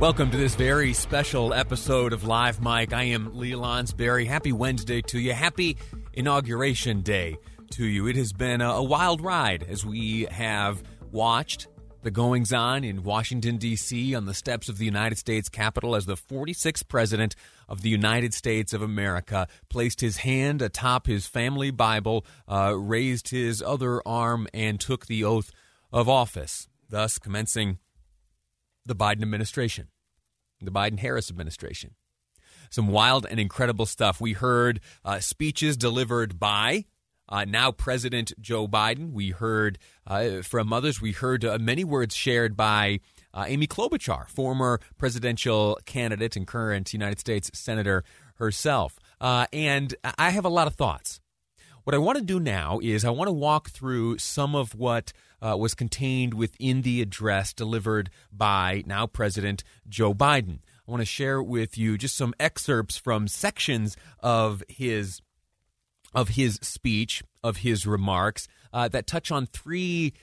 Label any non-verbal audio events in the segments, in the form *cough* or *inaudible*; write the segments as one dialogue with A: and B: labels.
A: Welcome to this very special episode of Live Mike. I am Lee Lonsberry. Happy Wednesday to you. Happy Inauguration Day to you. It has been a, wild ride as we have watched the goings on in Washington, D.C., on the steps of the United States Capitol as the 46th President of the United States of America placed his hand atop his family Bible, uh, raised his other arm, and took the oath of office, thus commencing the Biden administration, the Biden Harris administration. Some wild and incredible stuff. We heard uh, speeches delivered by uh, now President Joe Biden. We heard uh, from others. We heard uh, many words shared by uh, Amy Klobuchar, former presidential candidate and current United States Senator herself. Uh, and I have a lot of thoughts. What I want to do now is I want to walk through some of what uh, was contained within the address delivered by now President Joe Biden. I want to share with you just some excerpts from sections of his of his speech, of his remarks uh, that touch on three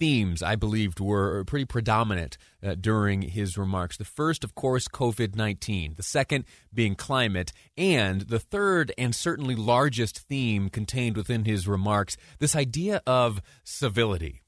A: themes I believed were pretty predominant uh, during his remarks. The first, of course, COVID 19. The second being climate. And the third, and certainly largest theme contained within his remarks, this idea of civility.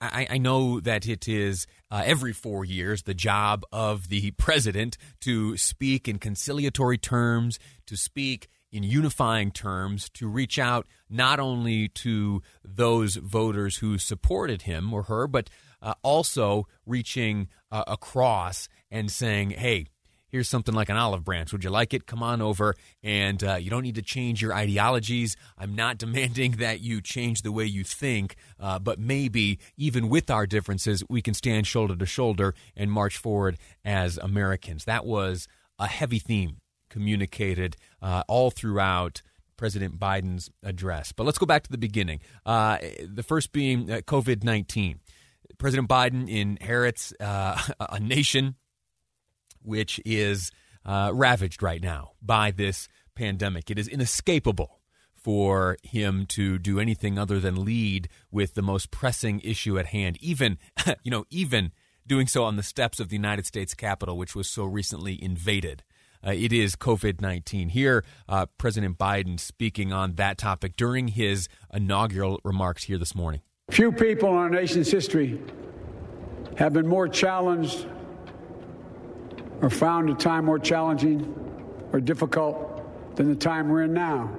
A: I, I know that it is uh, every four years the job of the president to speak in conciliatory terms, to speak in unifying terms, to reach out not only to those voters who supported him or her, but uh, also reaching uh, across and saying, hey, here's something like an olive branch. Would you like it? Come on over. And uh, you don't need to change your ideologies. I'm not *laughs* demanding that you change the way you think, uh, but maybe even with our differences, we can stand shoulder to shoulder and march forward as Americans. That was a heavy theme communicated uh, all throughout. President Biden's address. But let's go back to the beginning. Uh, the first being uh, COVID 19. President Biden inherits uh, *laughs* a nation which is uh, ravaged right now by this pandemic. It is inescapable for him to do anything other than lead with the most pressing issue at hand. Even, *laughs* you know, even doing so on the steps of the United States Capitol, which was so recently invaded. Uh, it is COVID 19. Here, uh, President Biden speaking on that topic during his inaugural remarks here this morning.
B: Few people in our nation's history have been more challenged or found a time more challenging or difficult than the time we're in now.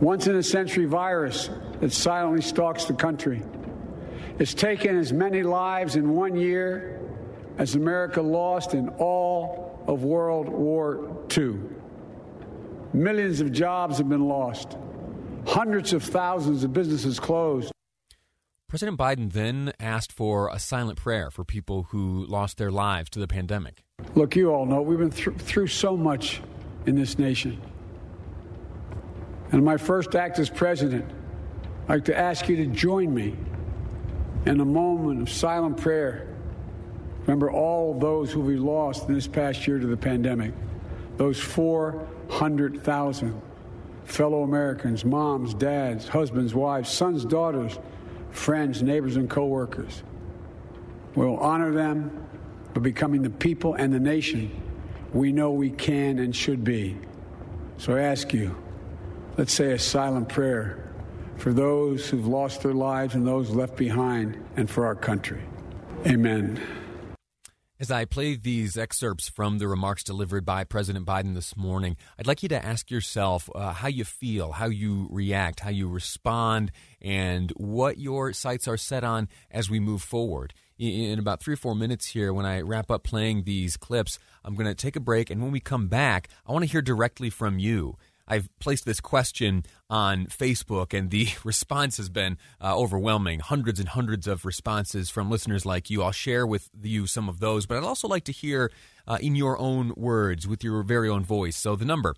B: Once in a century virus that silently stalks the country. It's taken as many lives in one year as America lost in all of World War II. Millions of jobs have been lost. Hundreds of thousands of businesses closed.
A: President Biden then asked for a silent prayer for people who lost their lives to the pandemic.
B: Look, you all know we've been th- through so much in this nation. And my first act as president, I'd like to ask you to join me in a moment of silent prayer. Remember all those who we lost in this past year to the pandemic. Those 400,000 fellow Americans, moms, dads, husbands, wives, sons, daughters, friends, neighbors, and coworkers. We'll honor them by becoming the people and the nation we know we can and should be. So I ask you, let's say a silent prayer for those who've lost their lives and those left behind and for our country. Amen.
A: As I play these excerpts from the remarks delivered by President Biden this morning, I'd like you to ask yourself uh, how you feel, how you react, how you respond, and what your sights are set on as we move forward. In about three or four minutes here, when I wrap up playing these clips, I'm going to take a break, and when we come back, I want to hear directly from you. I've placed this question on Facebook, and the *laughs* response has been uh, overwhelming. Hundreds and hundreds of responses from listeners like you. I'll share with you some of those, but I'd also like to hear uh, in your own words, with your very own voice. So the number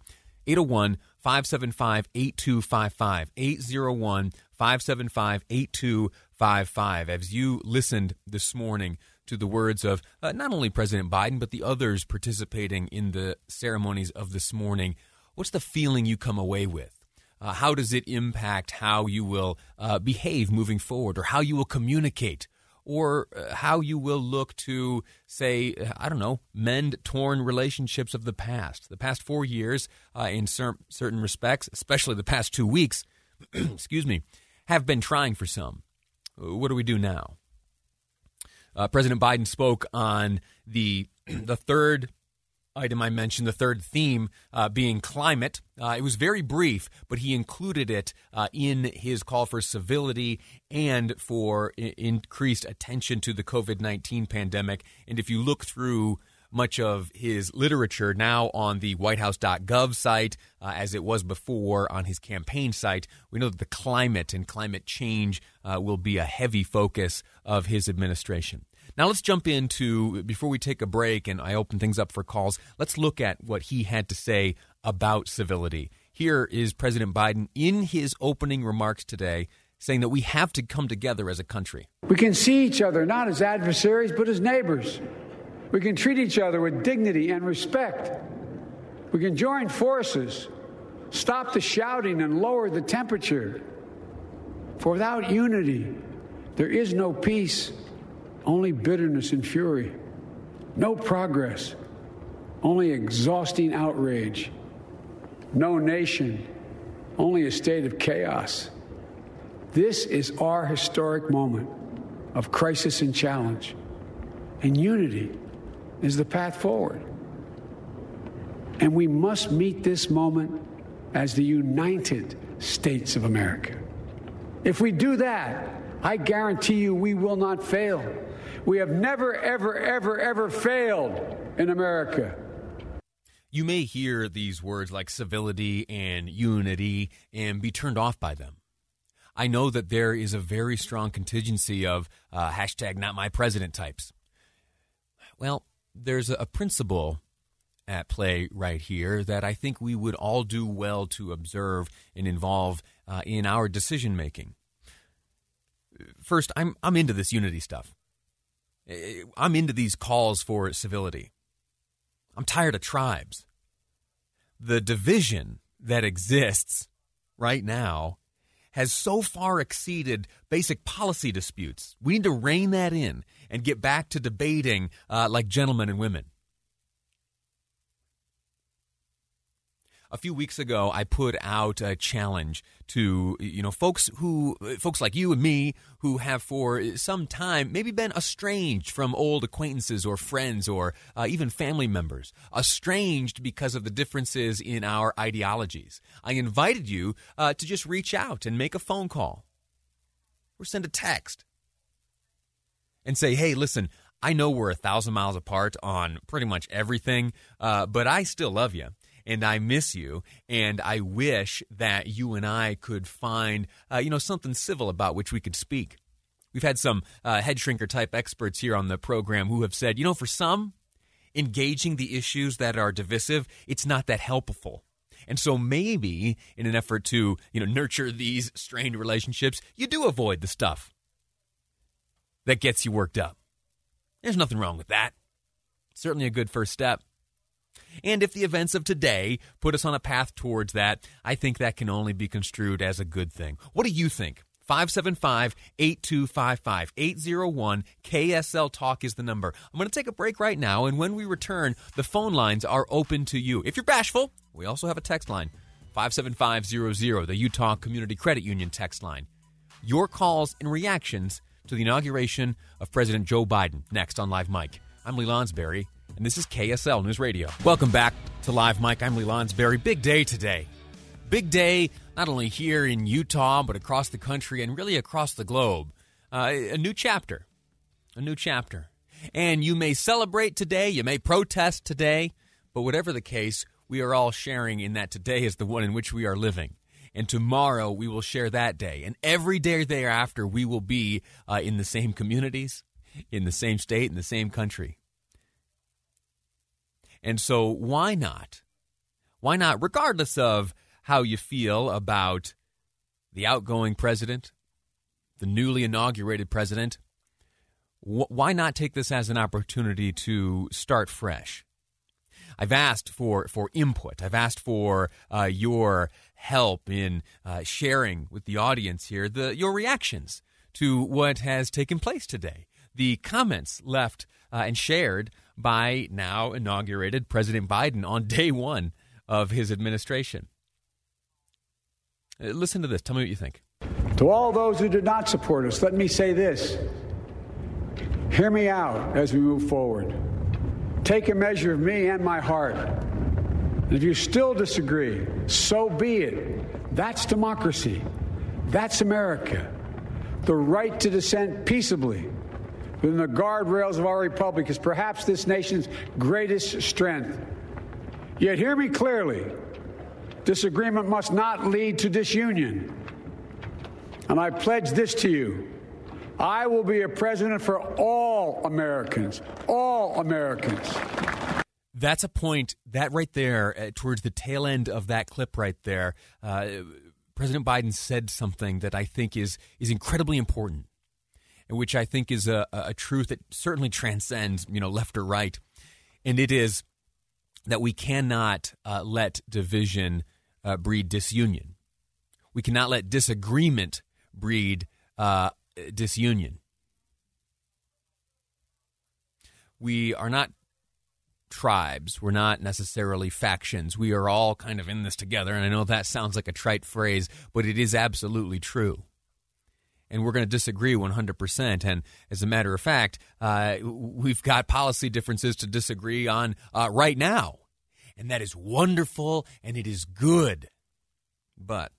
A: 801 575 8255. 801 575 8255. As you listened this morning, to the words of uh, not only President Biden, but the others participating in the ceremonies of this morning what's the feeling you come away with? Uh, how does it impact how you will uh, behave moving forward or how you will communicate or uh, how you will look to, say, I don't know, mend torn relationships of the past? The past four years, uh, in cer- certain respects, especially the past two weeks, *clears throat* excuse me, have been trying for some. What do we do now? Uh, President Biden spoke on the *clears throat* the third item I mentioned, the third theme uh, being climate. Uh, it was very brief, but he included it uh, in his call for civility and for I- increased attention to the COVID 19 pandemic. And if you look through much of his literature now on the whitehouse.gov site, uh, as it was before on his campaign site. We know that the climate and climate change uh, will be a heavy focus of his administration. Now let's jump into before we take a break and I open things up for calls. Let's look at what he had to say about civility. Here is President Biden in his opening remarks today saying that we have to come together as a country.
B: We can see each other not as adversaries, but as neighbors. We can treat each other with dignity and respect. We can join forces, stop the shouting, and lower the temperature. For without unity, there is no peace only bitterness and fury. No progress, only exhausting outrage. No nation, only a state of chaos. This is our historic moment of crisis and challenge, and unity is the path forward. And we must meet this moment as the United States of America. If we do that, I guarantee you we will not fail. We have never, ever, ever, ever failed in America.
A: You may hear these words like civility and unity and be turned off by them. I know that there is a very strong contingency of uh, hashtag not my president types. Well, there's a principle at play right here that I think we would all do well to observe and involve uh, in our decision making. First, I'm I'm into this unity stuff. I'm into these calls for civility. I'm tired of tribes. The division that exists right now has so far exceeded basic policy disputes. We need to rein that in and get back to debating uh, like gentlemen and women. A few weeks ago I put out a challenge to you know folks who folks like you and me who have for some time maybe been estranged from old acquaintances or friends or uh, even family members. Estranged because of the differences in our ideologies. I invited you uh, to just reach out and make a phone call or send a text and say hey listen I know we're a thousand miles apart on pretty much everything, uh, but I still love you and I miss you, and I wish that you and I could find, uh, you know, something civil about which we could speak. We've had some uh, head shrinker type experts here on the program who have said, you know, for some, engaging the issues that are divisive, it's not that helpful. And so maybe in an effort to, you know, nurture these strained relationships, you do avoid the stuff that gets you worked up. There's nothing wrong with that. Certainly a good first step. And if the events of today put us on a path towards that, I think that can only be construed as a good thing. What do you think? 575 8255 801 KSL Talk is the number. I'm going to take a break right now, and when we return, the phone lines are open to you. If you're bashful, we also have a text line 57500, the Utah Community Credit Union text line. Your calls and reactions to the inauguration of President Joe Biden next on Live Mike. I'm Lee Lonsberry, and this is KSL News Radio. Welcome back to Live Mike. I'm Lee Lonsberry. Big day today. Big day, not only here in Utah, but across the country and really across the globe. Uh, a new chapter. A new chapter. And you may celebrate today, you may protest today, but whatever the case, we are all sharing in that today is the one in which we are living. And tomorrow we will share that day. And every day thereafter, we will be uh, in the same communities, in the same state, in the same country. And so, why not? Why not, regardless of how you feel about the outgoing president, the newly inaugurated president, wh- why not take this as an opportunity to start fresh? I've asked for, for input. I've asked for uh, your help in uh, sharing with the audience here the, your reactions to what has taken place today. The comments left uh, and shared by now inaugurated President Biden on day one of his administration. Uh, listen to this. Tell me what you think.
B: To all those who did not support us, let me say this. Hear me out as we move forward. Take a measure of me and my heart. And if you still disagree, so be it. That's democracy. That's America. The right to dissent peaceably within the guardrails of our republic is perhaps this nation's greatest strength. Yet hear me clearly. Disagreement must not lead to disunion. And I pledge this to you I will be a president for all Americans, all Americans.
A: That's a point, that right there, uh, towards the tail end of that clip right there, uh, President Biden said something that I think is, is incredibly important, which I think is a, a truth that certainly transcends, you know, left or right. And it is that we cannot uh, let division uh, breed disunion. We cannot let disagreement breed uh, disunion. We are not tribes. We're not necessarily factions. We are all kind of in this together. And I know that sounds like a trite phrase, but it is absolutely true. And we're going to disagree 100%. And as a matter of fact, uh, we've got policy differences to disagree on uh, right now. And that is wonderful and it is good. But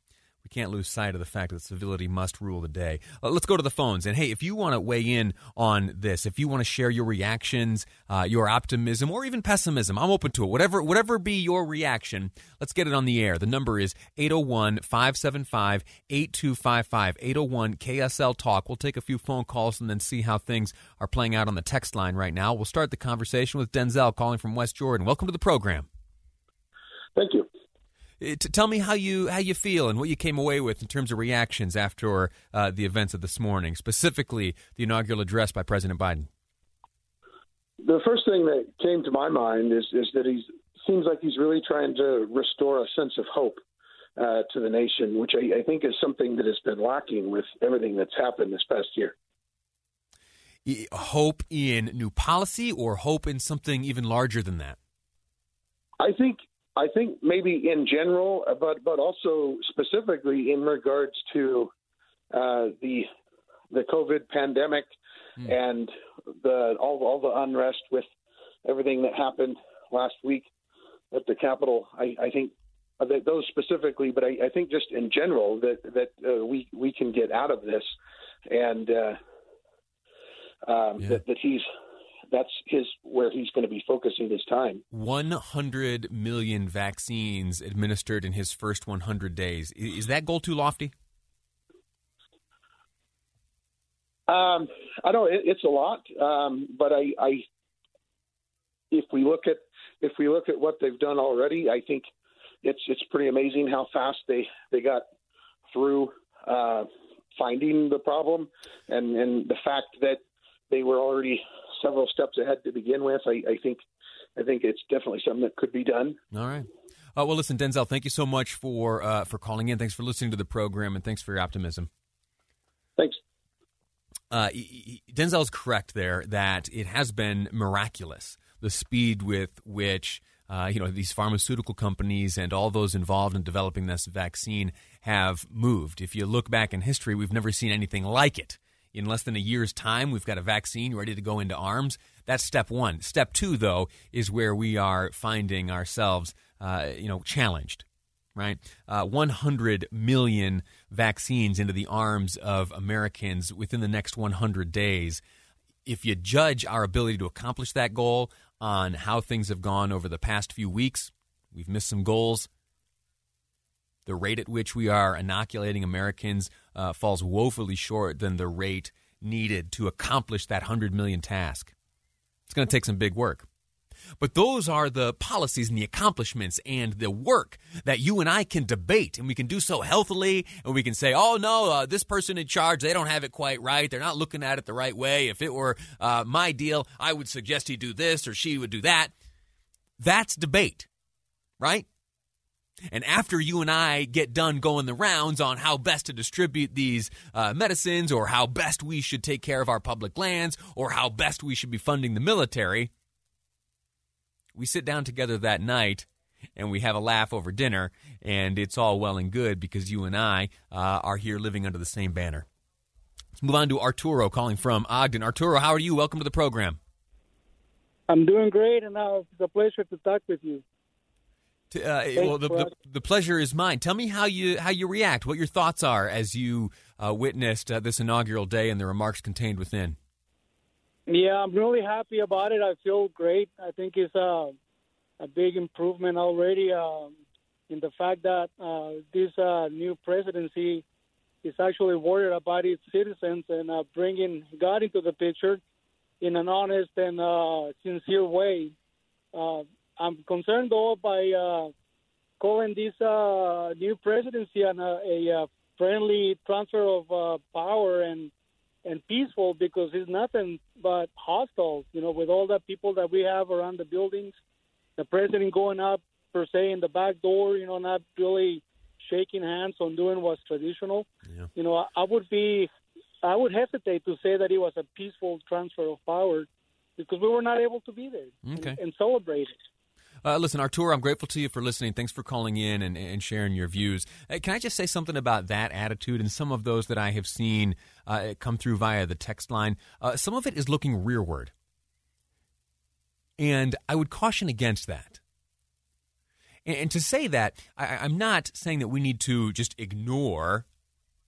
A: can't lose sight of the fact that civility must rule the day. Uh, let's go to the phones. And hey, if you want to weigh in on this, if you want to share your reactions, uh, your optimism, or even pessimism, I'm open to it. Whatever, whatever be your reaction, let's get it on the air. The number is 801 575 8255 801 KSL Talk. We'll take a few phone calls and then see how things are playing out on the text line right now. We'll start the conversation with Denzel calling from West Jordan. Welcome to the program.
C: Thank you.
A: Uh, tell me how you how you feel and what you came away with in terms of reactions after uh, the events of this morning, specifically the inaugural address by President Biden.
C: The first thing that came to my mind is is that he seems like he's really trying to restore a sense of hope uh, to the nation, which I, I think is something that has been lacking with everything that's happened this past year.
A: Hope in new policy, or hope in something even larger than that.
C: I think I think maybe in general, but but also specifically in regards to uh, the the COVID pandemic mm. and the all all the unrest with everything that happened last week at the Capitol. I, I think those specifically, but I, I, think just in general that that uh, we we can get out of this, and uh, um, yeah. that, that he's that's his where he's going to be focusing his time.
A: 100 million vaccines administered in his first 100 days. Is that goal too lofty?
C: Um, I don't. It, it's a lot, um, but I, I, if we look at if we look at what they've done already, I think it's it's pretty amazing how fast they they got through uh, finding the problem, and and the fact that they were already several steps ahead to begin with. I, I think I think it's definitely something that could be done.
A: All right. Uh, well, listen, Denzel, thank you so much for uh, for calling in. Thanks for listening to the program, and thanks for your optimism.
C: Thanks.
A: Uh, Denzel is correct there that it has been miraculous the speed with which uh, you know these pharmaceutical companies and all those involved in developing this vaccine have moved. If you look back in history, we've never seen anything like it in less than a year's time, we've got a vaccine ready to go into arms. That's step one. Step two, though, is where we are finding ourselves, uh, you know, challenged. Right, uh, 100 million vaccines into the arms of Americans within the next 100 days. If you judge our ability to accomplish that goal on how things have gone over the past few weeks, we've missed some goals. The rate at which we are inoculating Americans uh, falls woefully short than the rate needed to accomplish that 100 million task. It's going to take some big work. But those are the policies and the accomplishments and the work that you and I can debate, and we can do so healthily. And we can say, "Oh no, uh, this person in charge, they don't have it quite right. They're not looking at it the right way. If it were uh, my deal, I would suggest he do this or she would do that." That's debate, right? And after you and I get done going the rounds on how best to distribute these uh, medicines, or how best we should take care of our public lands, or how best we should be funding the military, we sit down together that night and we have a laugh over dinner, and it's all well and good because you and I uh, are here living under the same banner. Let's move on to Arturo calling from Ogden. Arturo, how are you? Welcome to the program.
D: I'm doing great, and it's a pleasure to talk with you.
A: Uh, well, the, the, the, pleasure is mine. Tell me how you how you react, what your thoughts are as you uh, witnessed uh, this inaugural day and the remarks contained within.
D: Yeah, I'm really happy about it. I feel great. I think it's a a big improvement already um, in the fact that uh, this uh, new presidency is actually worried about its citizens and uh, bringing God into the picture in an honest and sincere way. I'm concerned though by uh, calling this uh, new presidency an, a, a friendly transfer of uh, power and and peaceful because it's nothing but hostile. You know, with all the people that we have around the buildings, the president going up per se in the back door. You know, not really shaking hands on doing what's traditional. Yeah. You know, I, I would be, I would hesitate to say that it was a peaceful transfer of power because we were not able to be there
A: okay.
D: and, and celebrate it.
A: Uh, listen, Arturo, I'm grateful to you for listening. Thanks for calling in and, and sharing your views. Uh, can I just say something about that attitude and some of those that I have seen uh, come through via the text line? Uh, some of it is looking rearward. And I would caution against that. And, and to say that, I, I'm not saying that we need to just ignore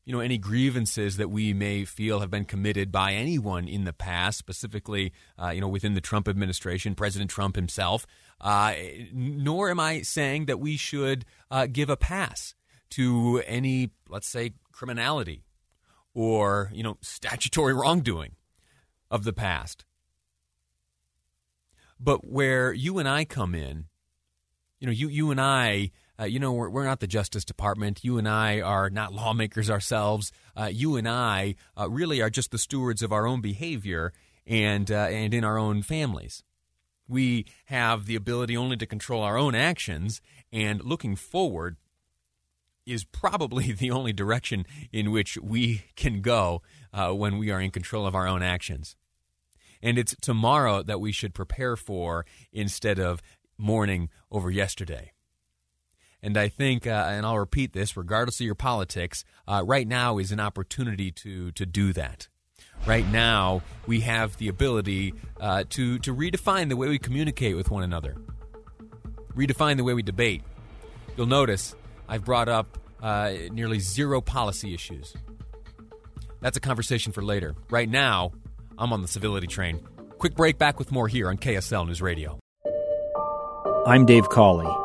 A: you know any grievances that we may feel have been committed by anyone in the past, specifically uh, you know within the Trump administration, President Trump himself. Uh, nor am I saying that we should uh, give a pass to any, let's say, criminality or you know statutory wrongdoing of the past. But where you and I come in, you know, you you and I uh, you know, we're, we're not the Justice Department. You and I are not lawmakers ourselves. Uh, you and I uh, really are just the stewards of our own behavior and uh, and in our own families. We have the ability only to control our own actions, and looking forward is probably *laughs* the only direction in which we can go uh, when we are in control of our own actions. And it's tomorrow that we should prepare for instead of mourning over yesterday. And I think, uh, and I'll repeat this, regardless of your politics, uh, right now is an opportunity to to do that. Right now, we have the ability uh, to to redefine the way we communicate with one another, redefine the way we debate. You'll notice I've brought up uh, nearly zero policy issues. That's a conversation for later. Right now, I'm on the civility train. Quick break. Back with more here on KSL News Radio.
E: I'm Dave Cawley